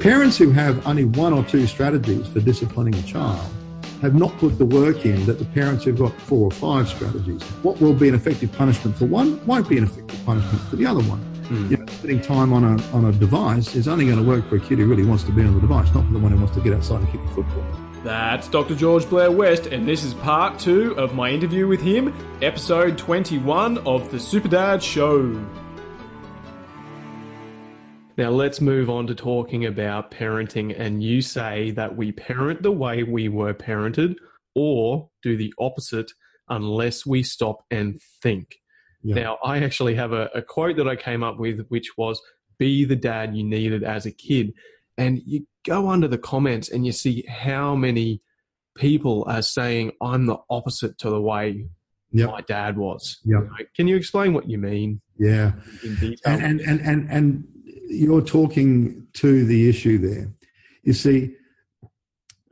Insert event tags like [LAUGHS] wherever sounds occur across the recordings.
Parents who have only one or two strategies for disciplining a child have not put the work in that the parents who've got four or five strategies. What will be an effective punishment for one won't be an effective punishment for the other one. Mm. You know, spending time on a, on a device is only going to work for a kid who really wants to be on the device, not for the one who wants to get outside and kick the football. That's Dr. George Blair West, and this is part two of my interview with him, episode 21 of The Superdad Show. Now, let's move on to talking about parenting. And you say that we parent the way we were parented or do the opposite unless we stop and think. Yeah. Now, I actually have a, a quote that I came up with, which was be the dad you needed as a kid. And you go under the comments and you see how many people are saying, I'm the opposite to the way yep. my dad was. Yep. Can you explain what you mean? Yeah. And, and, and, and, and you're talking to the issue there. You see,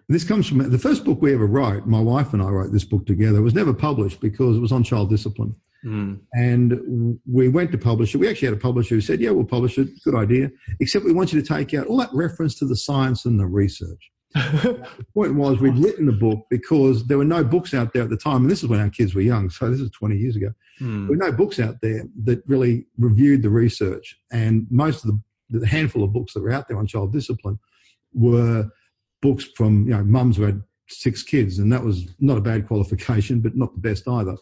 this comes from the first book we ever wrote. My wife and I wrote this book together. It was never published because it was on child discipline. Mm. And we went to publish it. We actually had a publisher who said, Yeah, we'll publish it. Good idea. Except we want you to take out all that reference to the science and the research. [LAUGHS] the point was, we'd written the book because there were no books out there at the time. And this is when our kids were young. So this is 20 years ago. Mm. There were no books out there that really reviewed the research. And most of the, the handful of books that were out there on child discipline were books from, you know, mums who had six kids. And that was not a bad qualification, but not the best either.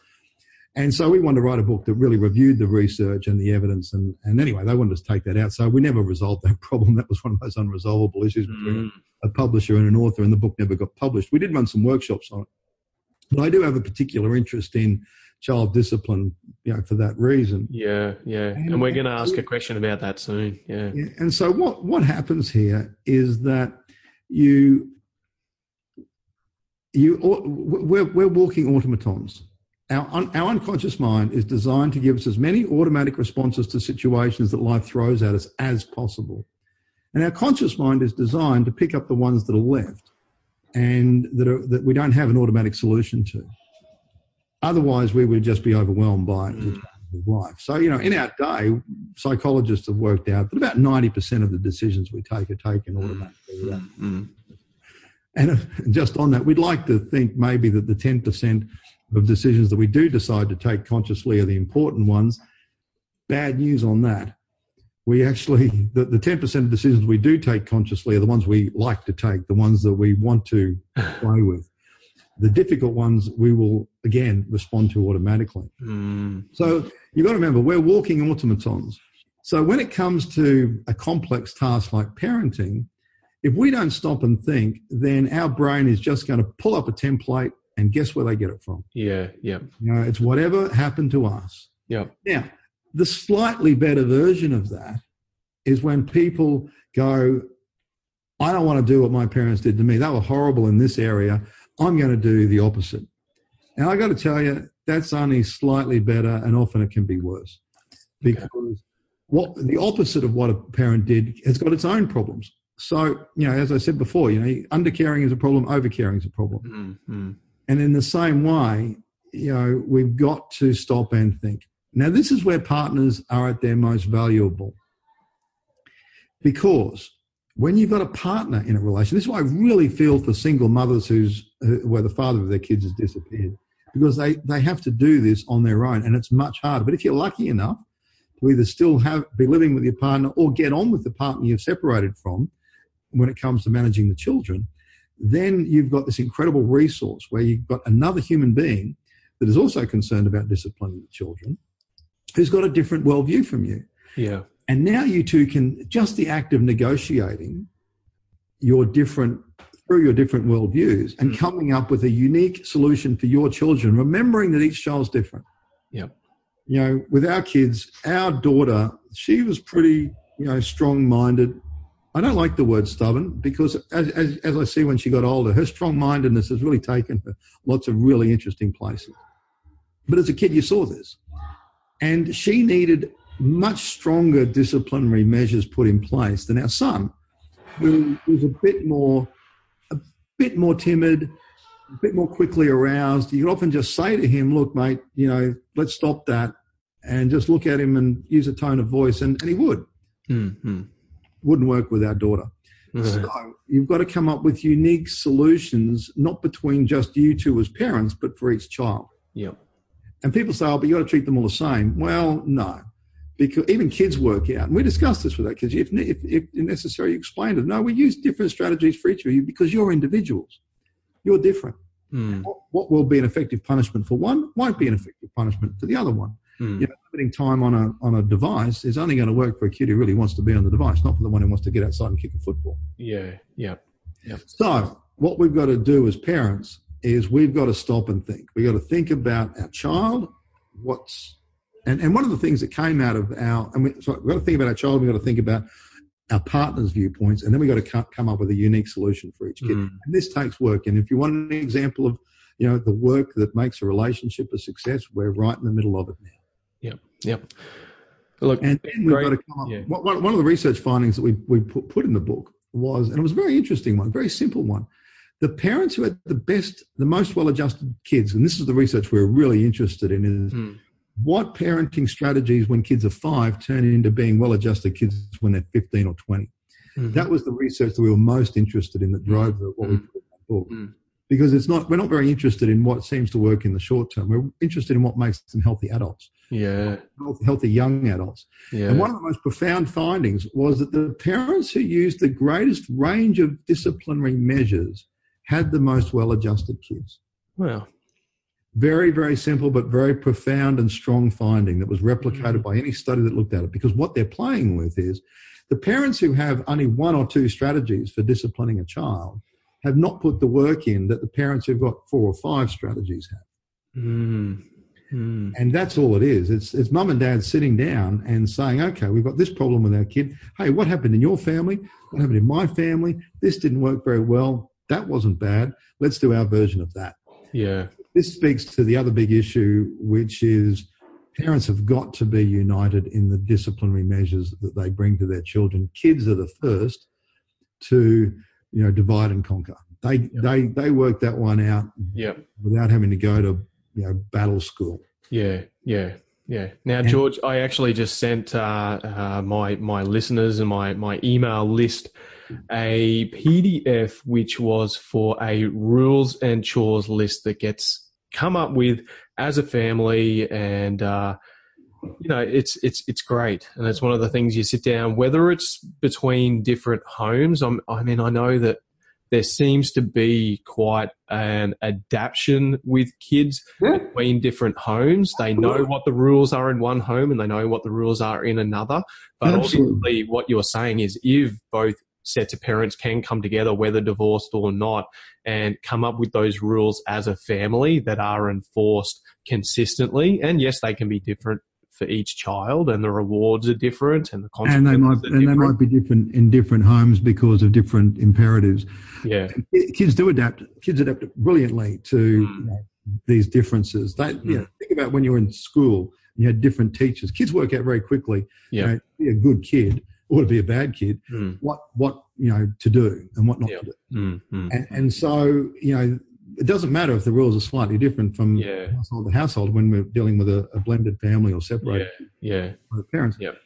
And so we wanted to write a book that really reviewed the research and the evidence. And, and anyway, they wanted us to take that out. So we never resolved that [LAUGHS] problem. That was one of those unresolvable issues between mm. a publisher and an author, and the book never got published. We did run some workshops on it. But I do have a particular interest in child discipline, you know, for that reason. Yeah, yeah. And, and we're going to ask a question about that soon. Yeah. yeah. And so what, what happens here is that you, you, we're, we're walking automatons our, un, our unconscious mind is designed to give us as many automatic responses to situations that life throws at us as possible. And our conscious mind is designed to pick up the ones that are left and that, are, that we don't have an automatic solution to. Otherwise, we would just be overwhelmed by mm. life. So, you know, in our day, psychologists have worked out that about 90% of the decisions we take are taken mm. automatically. Mm. Mm. And [LAUGHS] just on that, we'd like to think maybe that the 10% of decisions that we do decide to take consciously are the important ones. Bad news on that. We actually, the, the 10% of decisions we do take consciously are the ones we like to take, the ones that we want to [LAUGHS] play with. The difficult ones we will, again, respond to automatically. Mm. So you've got to remember, we're walking automatons. So when it comes to a complex task like parenting, if we don't stop and think, then our brain is just going to pull up a template and guess where they get it from? Yeah, yeah. You know, it's whatever happened to us. Yeah. Now, the slightly better version of that is when people go, I don't want to do what my parents did to me. They were horrible in this area. I'm going to do the opposite. And I got to tell you, that's only slightly better, and often it can be worse because okay. what the opposite of what a parent did has got its own problems. So, you know, as I said before, you know, undercaring is a problem, overcaring is a problem. Mm-hmm. And in the same way, you know, we've got to stop and think. Now, this is where partners are at their most valuable. Because when you've got a partner in a relation, this is why I really feel for single mothers who's where the father of their kids has disappeared, because they, they have to do this on their own and it's much harder. But if you're lucky enough to either still have be living with your partner or get on with the partner you've separated from when it comes to managing the children, then you've got this incredible resource where you've got another human being that is also concerned about disciplining the children, who's got a different worldview from you. Yeah. And now you two can just the act of negotiating your different through your different worldviews and mm. coming up with a unique solution for your children, remembering that each child's different. Yeah. You know, with our kids, our daughter, she was pretty, you know, strong minded, I don't like the word stubborn because, as, as, as I see when she got older, her strong mindedness has really taken her lots of really interesting places. But as a kid, you saw this. And she needed much stronger disciplinary measures put in place than our son, who was a bit more, a bit more timid, a bit more quickly aroused. You could often just say to him, "Look, mate, you know, let's stop that," and just look at him and use a tone of voice, and, and he would. Mm-hmm wouldn't work with our daughter. So you've got to come up with unique solutions, not between just you two as parents, but for each child. Yep. And people say, oh, but you got to treat them all the same. Well, no, because even kids work out. And we discussed this with our kids. If, if, if necessary, you explain it. No, we use different strategies for each of you because you're individuals. You're different. Mm. What, what will be an effective punishment for one won't be an effective punishment for the other one. Mm. You know, limiting time on a on a device is only going to work for a kid who really wants to be on the device, not for the one who wants to get outside and kick a football. Yeah. Yeah. So what we've got to do as parents is we've got to stop and think. We've got to think about our child, what's and, and one of the things that came out of our and we, so we've got to think about our child, we've got to think about our partner's viewpoints, and then we've got to come, up with a unique solution for each kid. Mm. And this takes work. And if you want an example of you know the work that makes a relationship a success, we're right in the middle of it now. Yep. Yep. Look, And then we've great. got to come up. Yeah. One, one- one of the research findings that we, we put, put in the book was, and it was a very interesting one, very simple one. The parents who had the best, the most well adjusted kids, and this is the research we're really interested in, is Mm. What parenting strategies when kids are five turn into being well adjusted kids when they're 15 or 20. Mhm. That was the research that we were most interested in that drove the, what we put in the book. Mm. Because it's not, we're not very interested in what seems to work in the short term. We're interested in what makes them healthy adults, yeah. healthy- healthy young adults. Yeah. And one of the most profound findings was that the parents who used the greatest range of disciplinary measures had the most well adjusted kids. wow. Very, very simple, but very profound and strong finding that was replicated Mm. by any study that looked at it. Because what they're playing with is the parents who have only one or two strategies for disciplining a child have not put the work in that the parents who've got four or five strategies have. Mm. Mm. And that's all it is. It's, it's mum and dad sitting down and saying, okay, we've got this problem with our kid. Hey, what happened in your family? What happened in my family? This didn't work very well. That wasn't bad. Let's do our version of that. Yeah. This speaks to the other big issue, which is parents have got to be united in the disciplinary measures that they bring to their children. Kids are the first to, you know, divide and conquer. They, they, they work that one out Yep. without having to go to, you know, battle school. Yeah, yeah, yeah. Now, And- George, I actually just sent uh, uh, my my listeners and my my email list a PDF which was for a rules and chores list that gets come up with as a family, and uh, you know it's it's it's great, and it's one of the things you sit down. Whether it's between different homes, I'm, I mean, I know that there seems to be quite an adaptation with kids between different homes. They know what the rules are in one home and they know what the rules are in another. But Absolutely. ultimately, what you're saying is if both sets of parents can come together, whether divorced or not, and come up with those rules as a family that are enforced consistently. And yes, they can be different for each child and the rewards are different and the and they might consequences and they might be different in different homes because of different imperatives. yeah. Kids do adapt. Kids adapt brilliantly to Mm. you know, these differences. They you know, think about when you were in school. You had different teachers. Kids work out very quickly. Yeah. You know, be a good kid or to be a bad kid. Mm, What what you know to do and what not to do. mm, mm. And, and so you know it doesn't matter if the rules are slightly different from Yeah. household to household when we're dealing with a, a blended family or separated Yeah. Yeah. parents. Yep.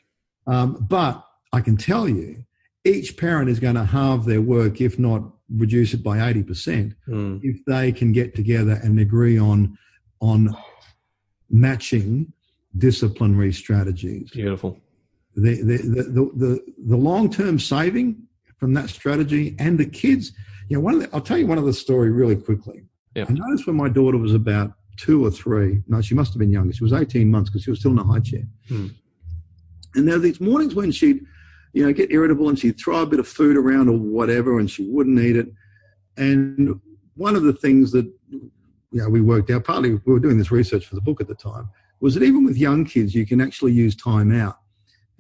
Um, but I can tell you, each parent is going to halve their work, if not reduce it by 80%, Mm, if they can get together and agree on, on matching disciplinary strategies. beautiful. The, the, the, the, the, long-term saving from that strategy and the kids, you know, one of the, I'll tell you one of the story really quickly. Yeah. I noticed when my daughter was about two or three, no, she must have been younger. She was 18 months because she was still in a high chair. Hmm. And there were these mornings when she'd, you know, get irritable and she'd throw a bit of food around or whatever and she wouldn't eat it. And one of the things that, you know, we worked out, partly we were doing this research for the book at the time, was that even with young kids, you can actually use time out.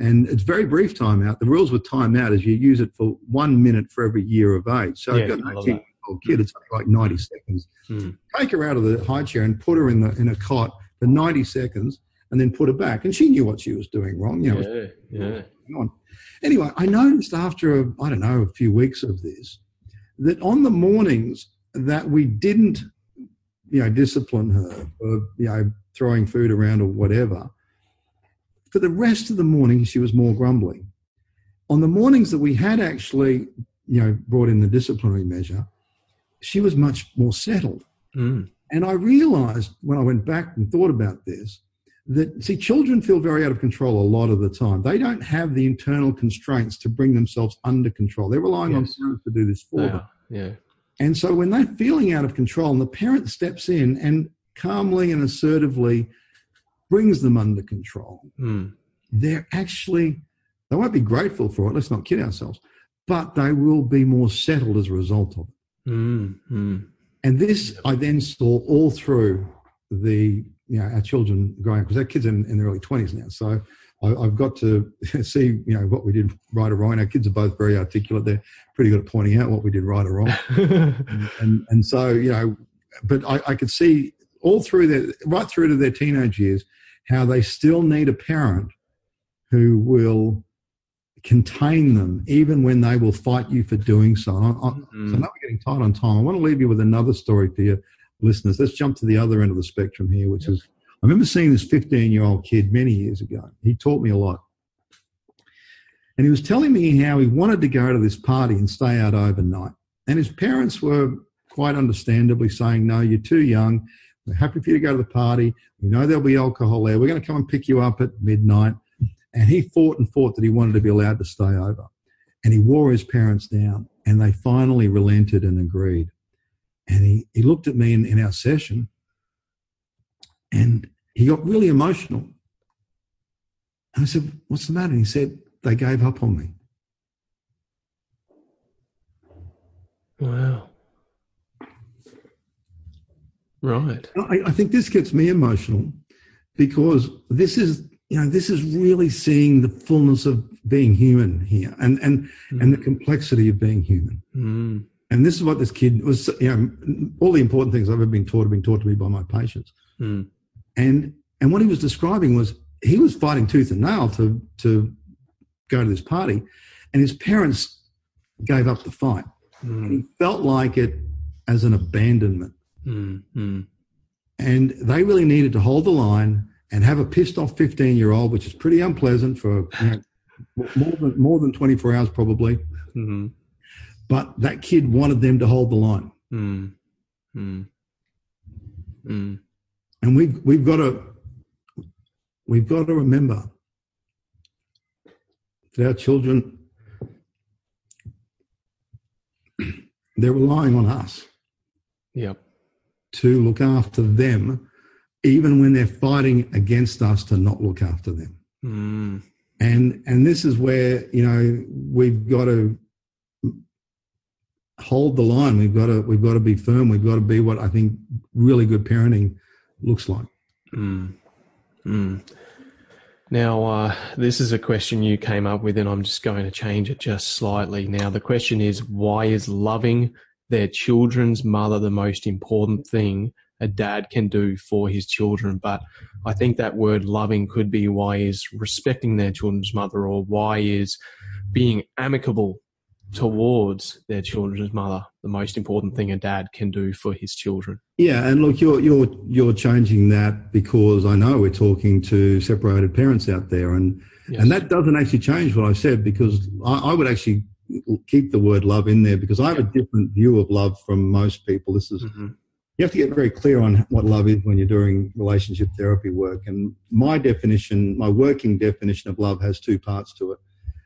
And it's very brief timeout. The rules with timeout is you use it for one minute for every year of age. So Yeah, you've got I an 18 year old kid, it's like 90 seconds. Hmm. Take her out of the high chair and put her in, the, in a cot for 90 seconds and then put her back. And she knew what she was doing wrong. You know, Yeah. Yeah. Anyway, I noticed after, a, I don't know, a few weeks of this, that on the mornings that we didn't, you know, discipline her for, you know, throwing food around or whatever, for the rest of the morning, she was more grumbling. On the mornings that we had actually you know, brought in the disciplinary measure, she was much more settled. Mm. And I realized when I went back and thought about this that, see, children feel very out of control a lot of the time. They don't have the internal constraints to bring themselves under control. They're relying on Yes. parents to do this for them. Yeah. Yeah. And so when they're feeling out of control and the parent steps in and calmly and assertively brings them under control, Mm. they're actually, they won't be grateful for it, let's not kid ourselves, but they will be more settled as a result of it. Mm. And this I then saw all through the, you know, our children growing up, because our kids are in, in their early 20s now. So I, I've got to [LAUGHS] see, you know, what we did right or wrong. Our kids are both very articulate. They're pretty good at pointing out what we did right or wrong. [LAUGHS] and and so you know, but I, I could see all through their right through to their teenage years how they still need a parent who will contain them even when they will fight you for doing so. I, I, So Mm. now we're getting tight on time. I want to leave you with another story for your listeners. Let's jump to the other end of the spectrum here, which is I remember seeing this 15 year old kid many years ago. He taught me a lot. And he was telling me how he wanted to go to this party and stay out overnight. And his parents were quite understandably saying, No, you're too young. We're happy for you to go to the party. We know there'll be alcohol there. We're going to come and pick you up at midnight. And he fought and fought that he wanted to be allowed to stay over. And he wore his parents down. And they finally relented and agreed. And he, he looked at me in, in our session and he got really emotional. And I said, What's the matter? And he said, They gave up on me. Wow. Right. I, I think this gets me emotional because this is, you know, this is really seeing the fullness of being human here and, and, and the complexity of being human. Mm. And this is what this kid was, you know, all the important things I've ever been taught have been taught to me by my patients. Mm. And and what he was describing was he was fighting tooth and nail to to go to this party, and his parents gave up the fight. And Mm. he felt like it as an abandonment, Mm. Mm. and they really needed to hold the line and have a pissed off fifteen year old, which is pretty unpleasant for you know, more than more than twenty four hours probably. Mm. But that kid wanted them to hold the line, Mm. Mm. Mm. and we've we've got to we've got to remember that our children [CLEARS THROAT] they're relying on us Yep. To look after them even when they're fighting against us to not look after them Mm. and and this is where you know we've got to hold the line we've got to we've got to be firm we've got to be what i think really good parenting looks like Mm. Mm. Now, uh, this is a question you came up with, and I'm just going to change it just slightly. Now, the question is why is loving their children's mother the most important thing a dad can do for his children? But I think that word loving could be why is respecting their children's mother, or why is being amicable towards their children's mother the most important thing a dad can do for his children. Yeah, and look, you're you're you're changing that because I know we're talking to separated parents out there, and Yes. and that doesn't actually change what I said because I, I would actually keep the word love in there because I have a different view of love from most people. This is Mhm. you have to get very clear on what love is when you're doing relationship therapy work, and my definition, my working definition of love, has two parts to it.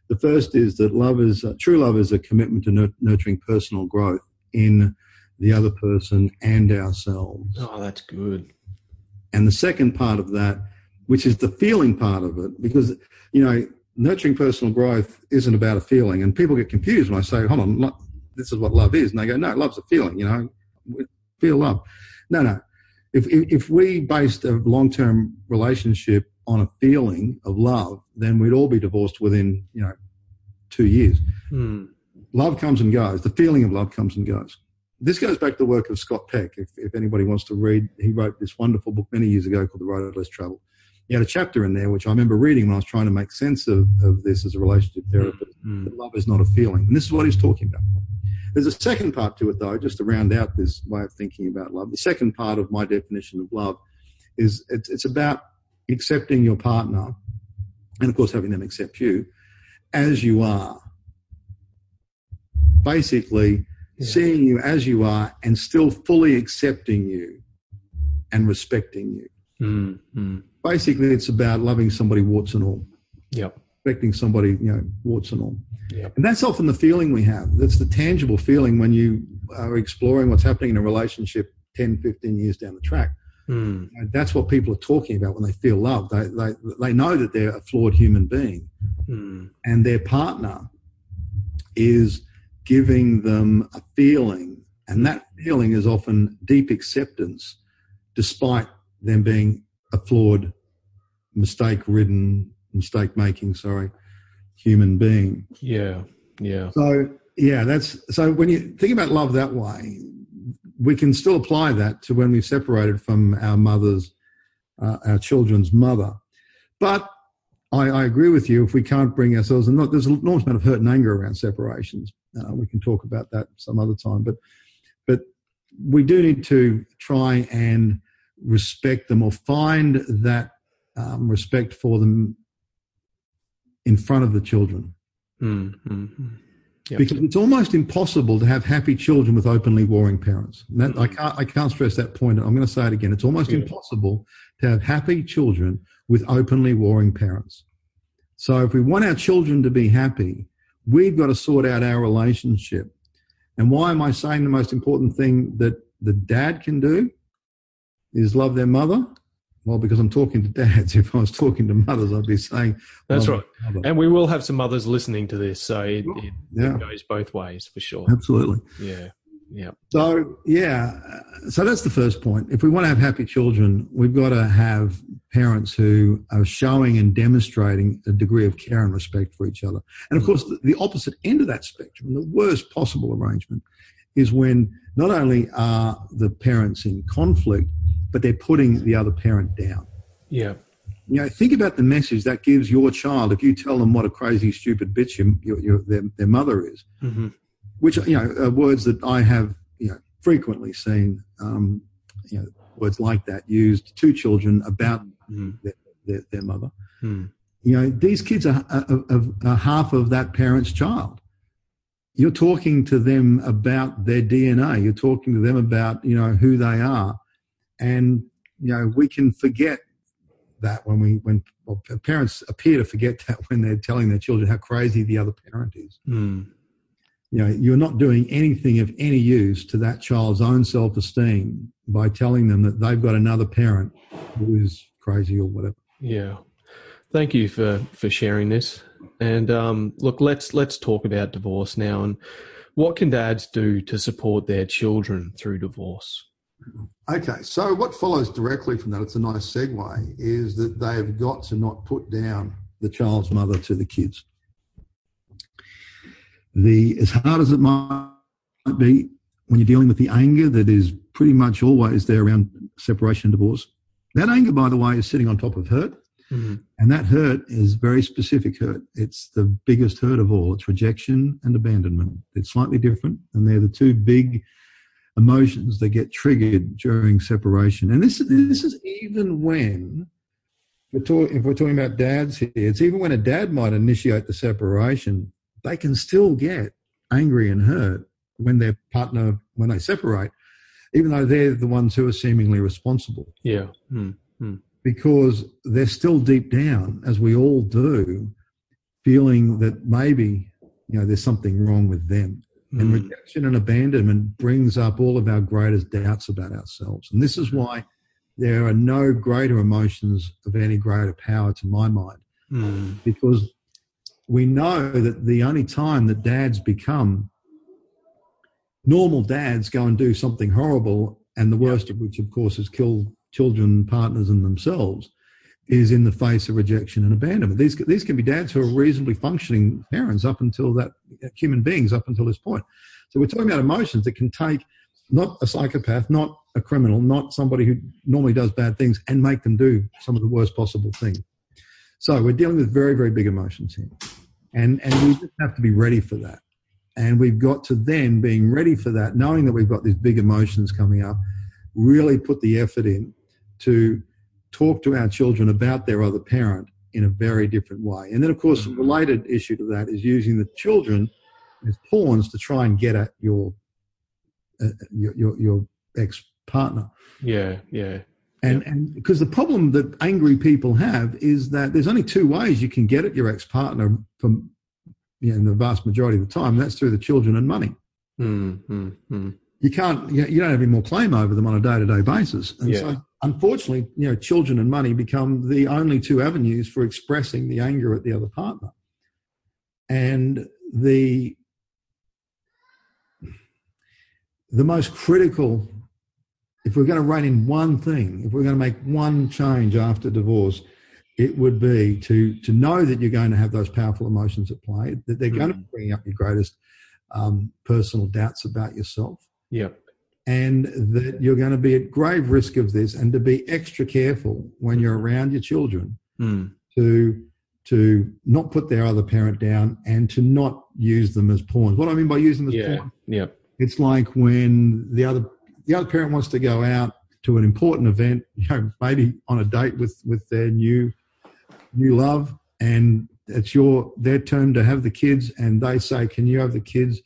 The first is that love is uh, true love is a commitment to nur- nurturing personal growth in the other person and ourselves. Oh, that's good. And the second part of that, which is the feeling part of it, because, you know, nurturing personal growth isn't about a feeling. And people get confused when I say, hold on, lo- this is what love is. And they go, no, love's a feeling, you know, feel love. No, no. If, if, if we based a long term relationship on a feeling of love, then we'd all be divorced within, you know, two years Mm. love comes and goes. The feeling of love comes and goes. This goes back to the work of Scott Peck. If, if anybody wants to read, he wrote this wonderful book many years ago called The Road Less Traveled. He had a chapter in there which I remember reading when I was trying to make sense of, of this as a relationship therapist. Mm. That love is not a feeling. And this is what he's talking about. There's a second part to it, though, just to round out this way of thinking about love. The second part of my definition of love is it's, it's about accepting your partner and, of course, having them accept you as you are basically Yeah. seeing you as you are and still fully accepting you and respecting you. Mm, mm. Basically, it's about loving somebody warts and all, Yep. respecting somebody, you know, warts and all. Yep. And that's often the feeling we have. That's the tangible feeling when you are exploring what's happening in a relationship 10, 15 years down the track. Mm, that's what people are talking about when they feel love. They, they, they know that they're a flawed human being mm, and their partner is giving them a feeling, and that feeling is often deep acceptance, despite them being a flawed, mistake ridden, mistake making, sorry, human being. yeah. Yeah. So, yeah, that's so when you think about love that way, we can still apply that to when we've separated from our mother's, uh, our children's mother. But I, I agree with you. If we can't bring ourselves, and not, there's an enormous amount of hurt and anger around separations. Uh, we can talk about that some other time. But, but we do need to try and respect them or find that um, respect for them in front of the children Mm, mm. Yep. because it's almost impossible to have happy children with openly warring parents. And that, I can't I can't stress that point. I'm going to say it again. It's almost Yeah. impossible to have happy children with openly warring parents. So if we want our children to be happy, we've got to sort out our relationship. And why am I saying the most important thing that the dad can do is love their mother? Well, because I'm talking to dads. [LAUGHS] If I was talking to mothers, I'd be saying That's right. And we will have some mothers listening to this, so it, it, Yeah, it goes both ways for sure. absolutely. Yeah. Yeah. So yeah, so that's the first point. If we want to have happy children, we've got to have parents who are showing and demonstrating a degree of care and respect for each other. And of mm. course, the, the opposite end of that spectrum, the worst possible arrangement, is when not only are the parents in conflict, but they're putting the other parent down. Yeah. You know, think about the message that gives your child if you tell them what a crazy, stupid bitch your, your, your, their, their mother is hmm which you know are words that I have you know frequently seen um, you know words like that used to children about mm their, their mother. Mm. You know these kids are, are, are, are half of that parent's child. You're talking to them about their DNA. You're talking to them about you know who they are, and you know we can forget that when we when well, parents appear to forget that when they're telling their children how crazy the other parent is Mm. you know you're not doing anything of any use to that child's own self-esteem by telling them that they've got another parent who is crazy or whatever Yeah. Thank you for for sharing this. And um, look, let's let's talk about divorce now. And what can dads do to support their children through divorce? Okay so what follows directly from that it's a nice segue is that they've got to not put down the child's mother to the kids the as hard as it might be when you're dealing with the anger that is pretty much always there around separation and divorce that anger by the way is sitting on top of hurt Mm. And that hurt is very specific hurt. It's the biggest hurt of all. It's rejection and abandonment. It's slightly different, and they're the two big emotions that get triggered during separation. And this, this is even when, we're talk, if we're talking about dads here, it's even when a dad might initiate the separation, they can still get angry and hurt when their partner, when they separate, even though they're the ones who are seemingly responsible Yeah. Mm. because they're still deep down, as we all do, feeling that maybe you know there's something wrong with them. And Mm. rejection and abandonment brings up all of our greatest doubts about ourselves. And this is why there are no greater emotions of any greater power to my mind, Mm. because we know that the only time that dads become normal dads go and do something horrible, and the worst of which, of course, is kill children, partners, and themselves, is in the face of rejection and abandonment. These these can be dads who are reasonably functioning parents up until that human beings up until this point. So we're talking about emotions that can take not a psychopath, not a criminal, not somebody who normally does bad things, and make them do some of the worst possible things. So we're dealing with very very big emotions here, and and we just have to be ready for that. And we've got to then being ready for that, knowing that we've got these big emotions coming up, really put the effort in to talk to our children about their other parent in a very different way. And then, of course, a related issue to that is using the children as pawns to try and get at your uh, your, your, your ex partner. Yeah, yeah. And and because the problem that angry people have is that there's only two ways you can get at your ex partner from you know, in the vast majority of the time. That's through the children and money. Mm, mm, mm. You can't you, you don't have any more claim over them on a day to day basis. And Yeah. so unfortunately, you know, children and money become the only two avenues for expressing the anger at the other partner. And the the most critical, if we're going to rein in one thing, if we're going to make one change after divorce, it would be to to know that you're going to have those powerful emotions at play, that they're going to bring up your greatest um, personal doubts about yourself, Yep. And that you're going to be at grave risk of this, and to be extra careful when you're around your children Mm. to to not put their other parent down and to not use them as pawns. What I mean by using them as Yeah. pawns, Yep. it's like when the other the other parent wants to go out to an important event, you know, maybe on a date with with their new new love, and it's your their turn to have the kids, and they say, "Can you have the kids?"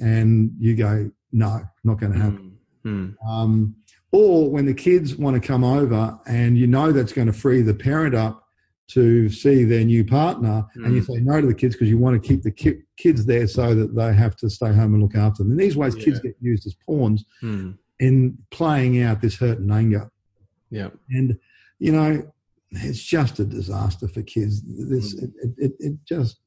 And you go, "No, not going to happen." Mm. Mm. Um, or when the kids want to come over and you know that's going to free the parent up to see their new partner, and you Mm. say no to the kids because you want to keep the ki- kids there so that they have to stay home and look after them. In these ways, kids get used as pawns Mm. in playing out this hurt and anger. Yeah. And, you know, it's just a disaster for kids. This, Mm. it, it, it, it just,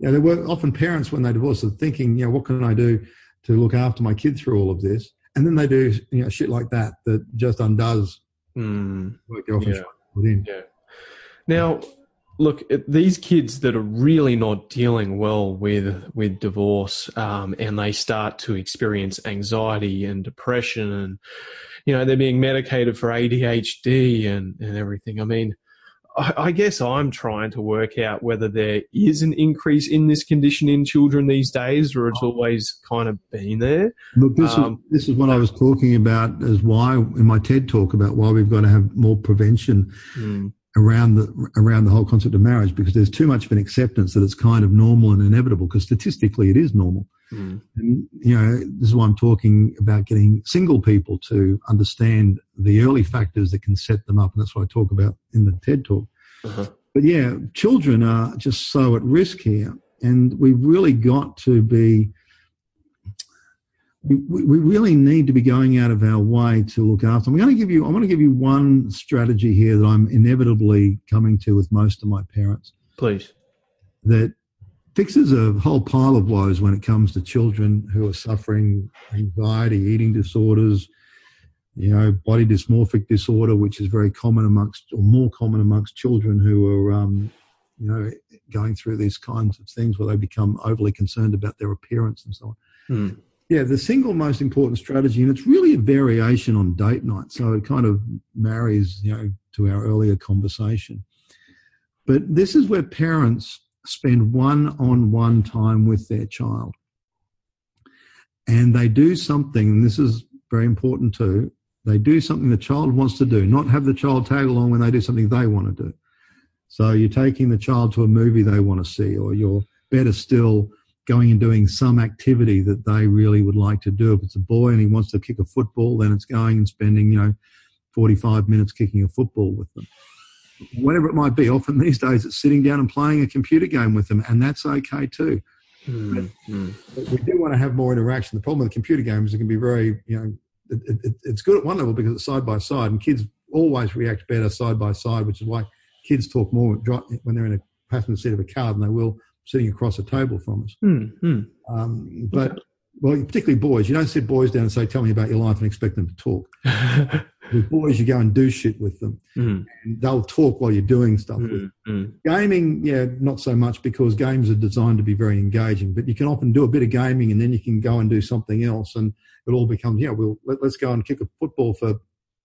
you know, there were often parents when they divorce are thinking, you know, what can I do to look after my kid through all of this? And then they do, you know, shit like that that just undoes Mm. what often Yeah. trying to put in. Now, look, these kids that are really not dealing well with with divorce, um, and they start to experience anxiety and depression, and you know they're being medicated for ADHD and and everything. I mean, I, I guess I'm trying to work out whether there is an increase in this condition in children these days, or it's always kind of been there. Look, this, Um, is, this is what I was talking about as why in my TED talk about why we've got to have more prevention Mm, around the around the whole concept of marriage because there's too much of an acceptance that it's kind of normal and inevitable because statistically it is normal. mm, And you know this is why I'm talking about getting single people to understand the early factors that can set them up, and that's what I talk about in the TED talk. uh-huh. But yeah, children are just so at risk here, and we've really got to be. We, really need to be going out of our way to look after. them. I'm going to give you. I want to give you one strategy here that I'm inevitably coming to with most of my parents Please. that fixes a whole pile of woes when it comes to children who are suffering anxiety, eating disorders, you know, body dysmorphic disorder, which is very common amongst, or more common amongst children who are, um, you know, going through these kinds of things where they become overly concerned about their appearance and so on. Mm, Yeah, the single most important strategy, and it's really a variation on date night, so it kind of marries, you know, to our earlier conversation. But this is where parents spend one-on-one time with their child, and they do something, and this is very important too. They do something the child wants to do, not have the child tag along when they do something they want to do. So you're taking the child to a movie they want to see, or you're better still going and doing some activity that they really would like to do. If it's a boy and he wants to kick a football, then it's going and spending, you know, 45 minutes kicking a football with them. Whatever it might be, often these days it's sitting down and playing a computer game with them, and that's okay too. mm, mm. But we do want to have more interaction. The problem with the computer games is it can be very, you know, it, it, it's good at one level because it's side by side, and kids always react better side by side, which is why kids talk more when they're in a passenger seat of a car than they will sitting across a table from us. Mm, mm. Um, but well, particularly boys, you don't sit boys down and say, "Tell me about your life," and expect them to talk. [LAUGHS] With boys, you go and do shit with them, Mm, and they'll talk while you're doing stuff with them. mm, mm. Gaming, yeah, not so much because games are designed to be very engaging. But you can often do a bit of gaming and then you can go and do something else, and it all becomes, yeah, we'll let, let's go and kick a football for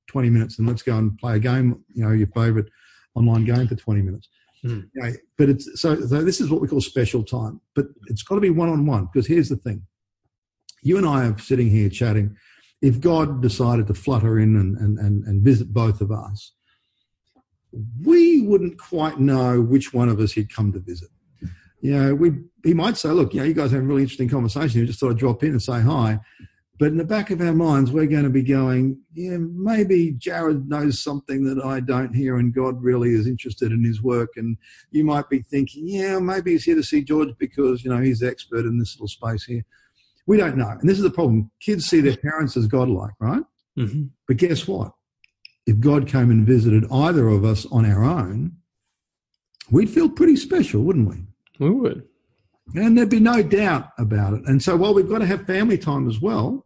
20 minutes, and let's go and play a game, you know, your favorite online game for 20 minutes. Hmm. Know, but it's so, so this is what we call special time, but it's got to be one on one because here's the thing: you and I are sitting here chatting. If God decided to flutter in and, and, and, and visit both of us, we wouldn't quite know which one of us he'd come to visit. you know, we he might say, look, you know, you guys have a really interesting conversation. You just thought I'd drop in and say hi. But in the back of our minds, we're going to be going, yeah, maybe Jared knows something that I don't hear, and God really is interested in his work. And you might be thinking, yeah, maybe he's here to see George because, you know, he's the expert in this little space here. We don't know. And this is the problem. Kids see their parents as godlike, right? Mm-hmm. But guess what? If God came and visited either of us on our own, we'd feel pretty special, wouldn't we? We would. And there'd be no doubt about it. And so while we've got to have family time as well,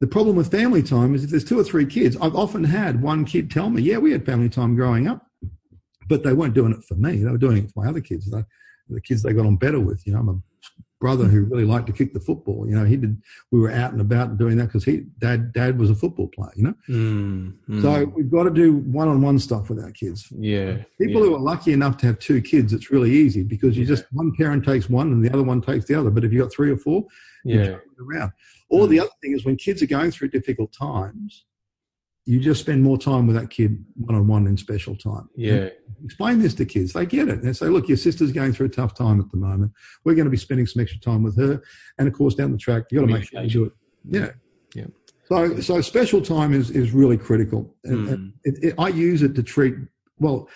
the problem with family time is if there's two or three kids, I've often had one kid tell me, yeah, we had family time growing up, but they weren't doing it for me. They were doing it for my other kids, they, the kids they got on better with. You know, my brother who really liked to kick the football. You know, he did. We were out and about doing that because he dad dad was a football player. You know, Mm, mm. so we've got to do one-on-one stuff with our kids. yeah. People yeah. who are lucky enough to have two kids, it's really easy because you Yeah. just one parent takes one and the other one takes the other. But if you've got three or four, you're yeah. around. Or Mm. the other thing is when kids are going through difficult times, you just spend more time with that kid one on one in special time. Yeah. Explain this to kids. They get it. They say, look, your sister's going through a tough time at the moment. We're going to be spending some extra time with her. And of course, down the track, you've got to make sure you do it. Yeah. Yeah. So, so special time is, is really critical. And- Mm. it, it, I use it to treat, well,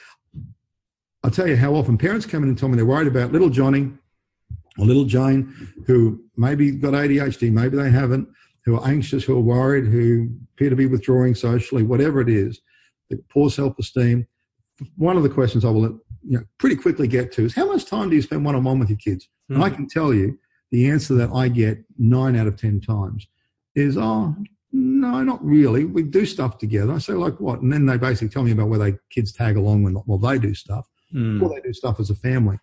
I'll tell you how often parents come in and tell me they're worried about little Johnny or little Jane who maybe got ADHD, maybe they haven't, who are anxious, who are worried, who appear to be withdrawing socially, whatever it is, the poor self-esteem. One of the questions I will you know, pretty quickly get to is how much time do you spend one-on-one with your kids? And I Mm. can tell you the answer that I get nine out of 10 times is, oh, no, not really. We do stuff together. I say, like what? And then they basically tell me about where they kids tag along when while they do stuff, Mm. or they do stuff as a family.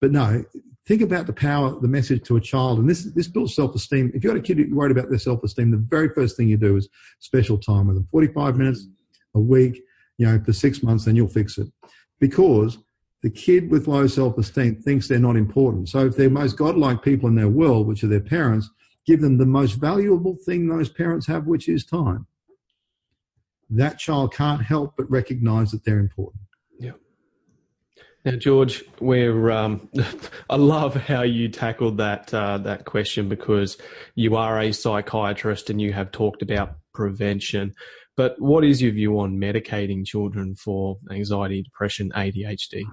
But no, think about the power, the message to a child. And this, this builds self-esteem. If you've got a kid you're worried about their self-esteem, the very first thing you do is special time with them. 45 minutes a week, you know, for six months, then you'll fix it. Because the kid with low self-esteem thinks they're not important. So if they're most godlike people in their world, which are their parents, give them the most valuable thing those parents have, which is time. That child can't help but recognize that they're important. Now, George, we're um, [LAUGHS] I love how you tackled that uh, that question because you are a psychiatrist and you have talked about prevention. But what is your view on medicating children for anxiety, depression, ADHD?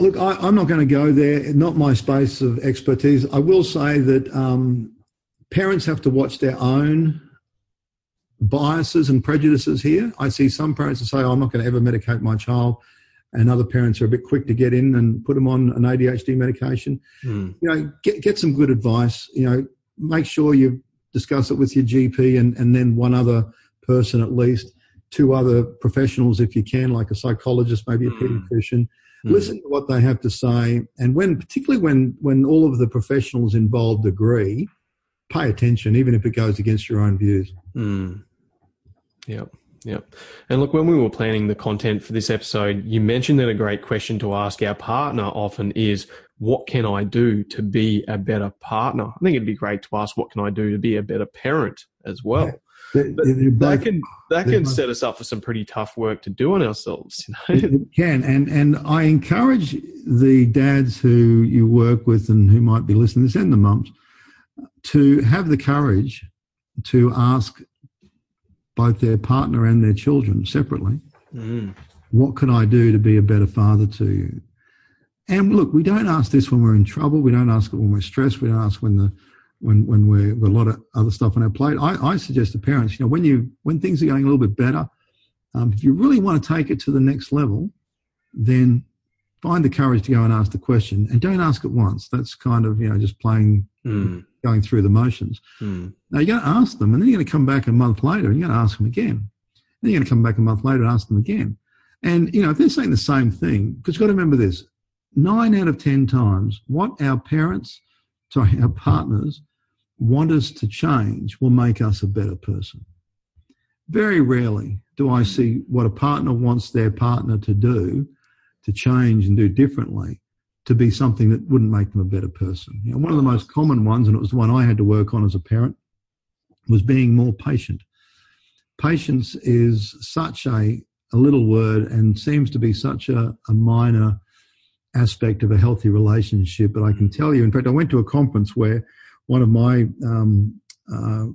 Look, I, I'm not going to go there. Not my space of expertise. I will say that um, parents have to watch their own biases and prejudices here. I see some parents that say, oh, I'm not going to ever medicate my child. And other parents are a bit quick to get in and put them on an ADHD medication. Mm. You know, get, get some good advice. You know, make sure you discuss it with your GP and, and then one other person at least, two other professionals if you can, like a psychologist, maybe a Mm. pediatrician Mm. listen to what they have to say and when particularly when when all of the professionals involved agree pay attention even if it goes against your own views Mm. Yep. Yep. And look, when we were planning the content for this episode, you mentioned that a great question to ask our partner often is, what can I do to be a better partner? I think it'd be great to ask, what can I do to be a better parent as well? They- But they're That can that can both- set us up for some pretty tough work to do on ourselves. You know? it can and and I encourage the dads who you work with and who might be listening and the mums to have the courage to ask both their partner and their children separately Mm. what can I do to be a better father to you? And look, we don't ask this when we're in trouble. We don't ask it when we're stressed. We don't ask when the when when we're got a lot of other stuff on our plate. I, I suggest to parents, you know, when you when things are going a little bit better, um, if you really want to take it to the next level, then find the courage to go and ask the question, and don't ask it once. That's kind of you know just playing Mm. Going through the motions. Mm. Now you're going to ask them, and then you're going to come back a month later, and you're going to ask them again. Then you're going to come back a month later and ask them again. And you know, if they're saying the same thing, because you've got to remember this: nine out of ten times, what our parents, sorry, our partners want us to change will make us a better person. Very rarely do I see what a partner wants their partner to do to change and do differently to be something that wouldn't make them a better person. You know, one of the most common ones, and it was the one I had to work on as a parent, was being more patient. Patience is such a, a little word and seems to be such a, a minor aspect of a healthy relationship. But I can tell you, in fact, I went to a conference where one of my um, uh,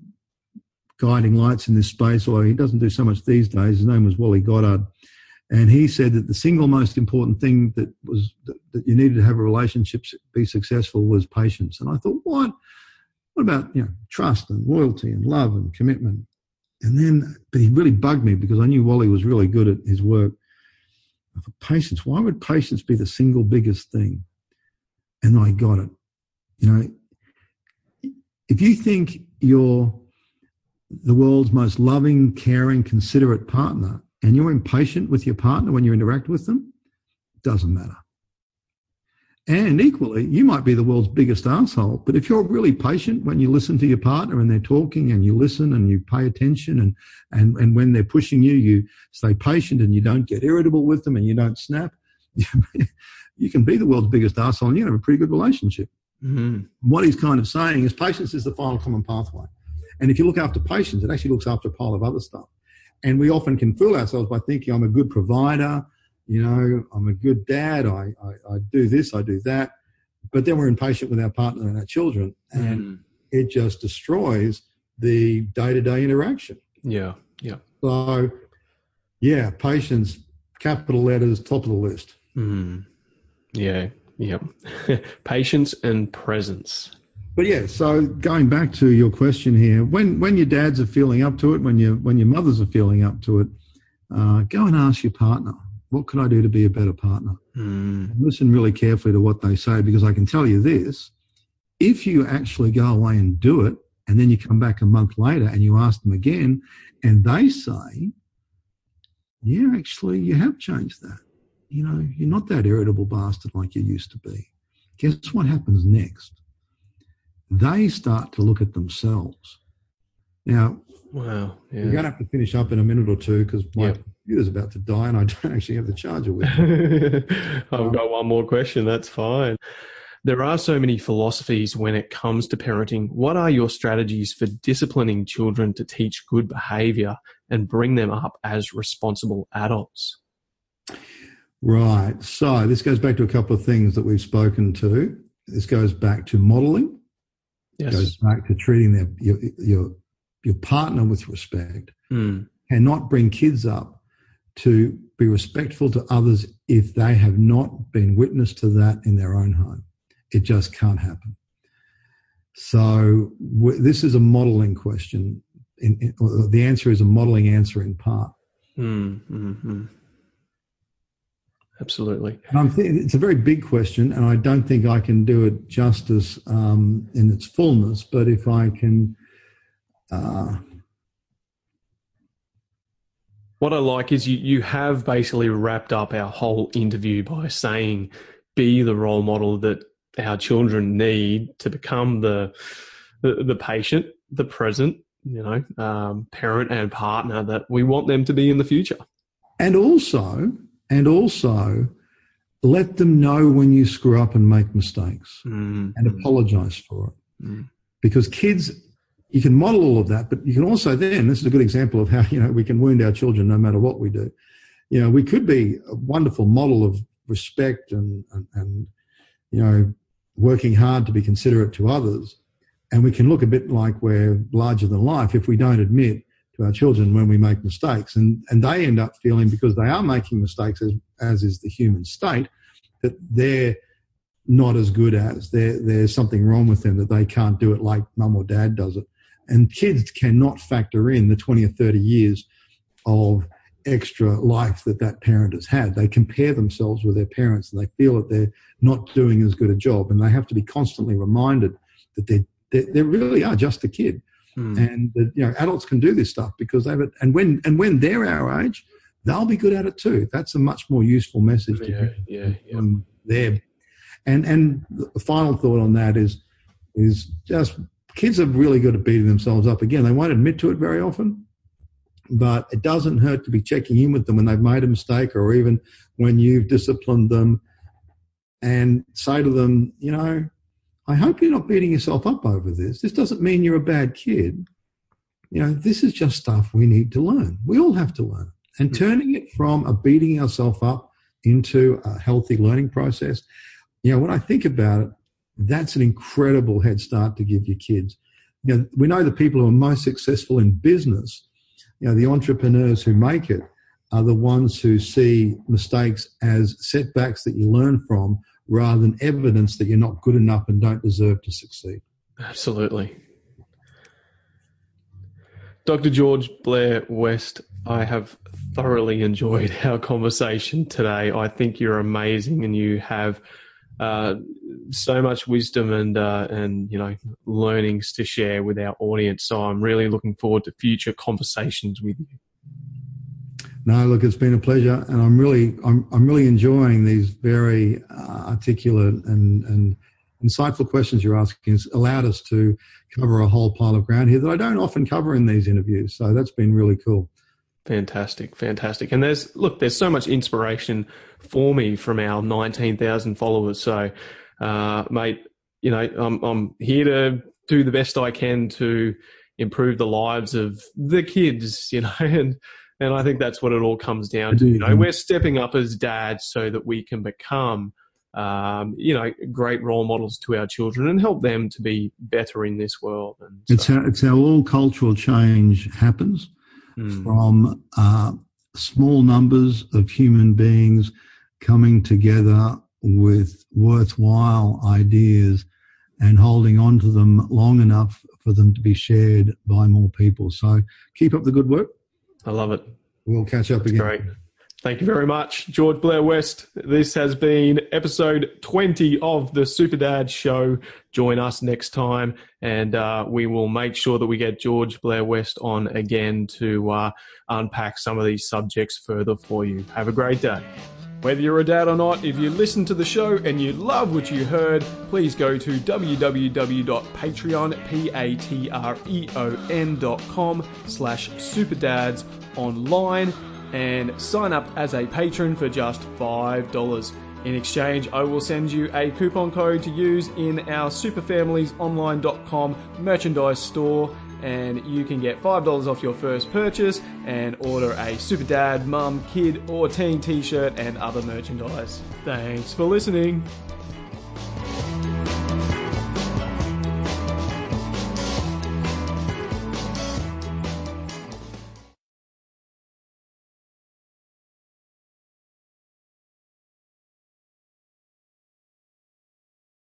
guiding lights in this space, although he doesn't do so much these days, his name was Wally Goddard. And he said that the single most important thing that was that, you needed to have a relationship be successful was patience. And I thought, what? What about you know trust and loyalty and love and commitment? And then, but he really bugged me because I knew Wally was really good at his work. I thought, patience. Why would patience be the single biggest thing? And I got it. You know, if you think you're the world's most loving, caring, considerate partner, and you're impatient with your partner when you interact with them, doesn't matter. And equally, you might be the world's biggest asshole, but if you're really patient when you listen to your partner and they're talking and you listen and you pay attention and, and, and when they're pushing you, you stay patient and you don't get irritable with them and you don't snap, [LAUGHS] you can be the world's biggest asshole and you have a pretty good relationship. Mm-hmm. What he's kind of saying is patience is the final common pathway. And if you look after patience, it actually looks after a pile of other stuff. And we often can fool ourselves by thinking I'm a good provider, you know, I'm a good dad, I, I, I do this, I do that. But then we're impatient with our partner and our children, and mm. it just destroys the day to day interaction. Yeah, yeah. So, yeah, patience, capital letters, top of the list. Mm. Yeah, yeah. [LAUGHS] patience and presence. But yeah, so going back to your question here, when when your dads are feeling up to it, when you when your mothers are feeling up to it, uh, go and ask your partner what can I do to be a better partner? Mm. Listen really carefully to what they say because I can tell you this if you actually go away and do it, and then you come back a month later and you ask them again, and they say, Yeah, actually, you have changed that. You know, you're not that irritable bastard like you used to be. Guess what happens next? They start to look at themselves. Now, wow, yeah. you're going to have to finish up in a minute or two because my yep computer's about to die and I [LAUGHS] don't actually have the charger with me. [LAUGHS] I've um, got one more question. That's fine. There are so many philosophies when it comes to parenting. What are your strategies for disciplining children to teach good behavior and bring them up as responsible adults? Right. So this goes back to a couple of things that we've spoken to. This goes back to modeling. Yes. Goes back to treating their, your, your, your partner with respect. Mm. not bring kids up to be respectful to others if they have not been witness to that in their own home. It just can't happen. So w- this is a modeling question. In, in, the answer is a modeling answer in part. Mm, hmm Absolutely. And th- it's a very big question, and I don't think I can do it justice um, in its fullness. But if I can uh, what I like is you, you have basically wrapped up our whole interview by saying, be the role model that our children need to become the, the, the patient, the present, you know, um, parent and partner that we want them to be in the future. And also, and also, let them know when you screw up and make mistakes mm-hmm. and apologize for it. Mm-hmm. Because kids you can model all of that, but you can also then, this is a good example of how, you know, we can wound our children no matter what we do. You know, we could be a wonderful model of respect and, and, and you know, working hard to be considerate to others. And we can look a bit like we're larger than life if we don't admit to our children when we make mistakes. And, and they end up feeling because they are making mistakes, as, as is the human state, that they're not as good as. there's something wrong with them that they can't do it like mum or dad does it. And kids cannot factor in the 20 or 30 years of extra life that that parent has had. They compare themselves with their parents and they feel that they're not doing as good a job. And they have to be constantly reminded that they they really are just a kid. Hmm. And that, you know, adults can do this stuff because they've, and when, and when they're our age, they'll be good at it too. That's a much more useful message yeah, to yeah, yeah. there. And, and the final thought on that is, is just kids are really good at beating themselves up. Again, they won't admit to it very often, but it doesn't hurt to be checking in with them when they've made a mistake or even when you've disciplined them and say to them, you know, I hope you're not beating yourself up over this. This doesn't mean you're a bad kid. You know, this is just stuff we need to learn. We all have to learn. And hmm. turning it from a beating ourselves up into a healthy learning process. You know, when I think about it, that's an incredible head start to give your kids. You know, we know the people who are most successful in business, you know, the entrepreneurs who make it are the ones who see mistakes as setbacks that you learn from rather than evidence that you're not good enough and don't deserve to succeed. Absolutely. Dr. George Blair West, I have thoroughly enjoyed [LAUGHS] our conversation today. I think you're amazing and you have uh, so much wisdom and uh, and you know learnings to share with our audience. So I'm really looking forward to future conversations with you. No, look, it's been a pleasure, and I'm really I'm I'm really enjoying these very uh, articulate and and insightful questions you're asking. It's allowed us to cover a whole pile of ground here that I don't often cover in these interviews. So that's been really cool. Fantastic, fantastic. And there's look, there's so much inspiration for me from our 19,000 followers. So, uh, mate, you know, I'm I'm here to do the best I can to improve the lives of the kids, you know, [LAUGHS] and and I think that's what it all comes down to. You know, we're stepping up as dads so that we can become um, you know, great role models to our children and help them to be better in this world. And it's how it's how all cultural change happens mm. from uh, small numbers of human beings coming together with worthwhile ideas and holding on to them long enough for them to be shared by more people. So keep up the good work. I love it. We'll catch up again. Great. Thank you very much, George Blair West. This has been episode 20 of the Super Dad Show. Join us next time, and uh, we will make sure that we get George Blair West on again to uh, unpack some of these subjects further for you. Have a great day. Whether you're a dad or not, if you listen to the show and you love what you heard, please go to www.patreon, P-A-T-R-E-O-N.com slash superdads online and sign up as a patron for just $5. In exchange, I will send you a coupon code to use in our superfamiliesonline.com merchandise store and you can get $5 off your first purchase and order a super dad, mum, kid, or teen t shirt and other merchandise. Thanks for listening.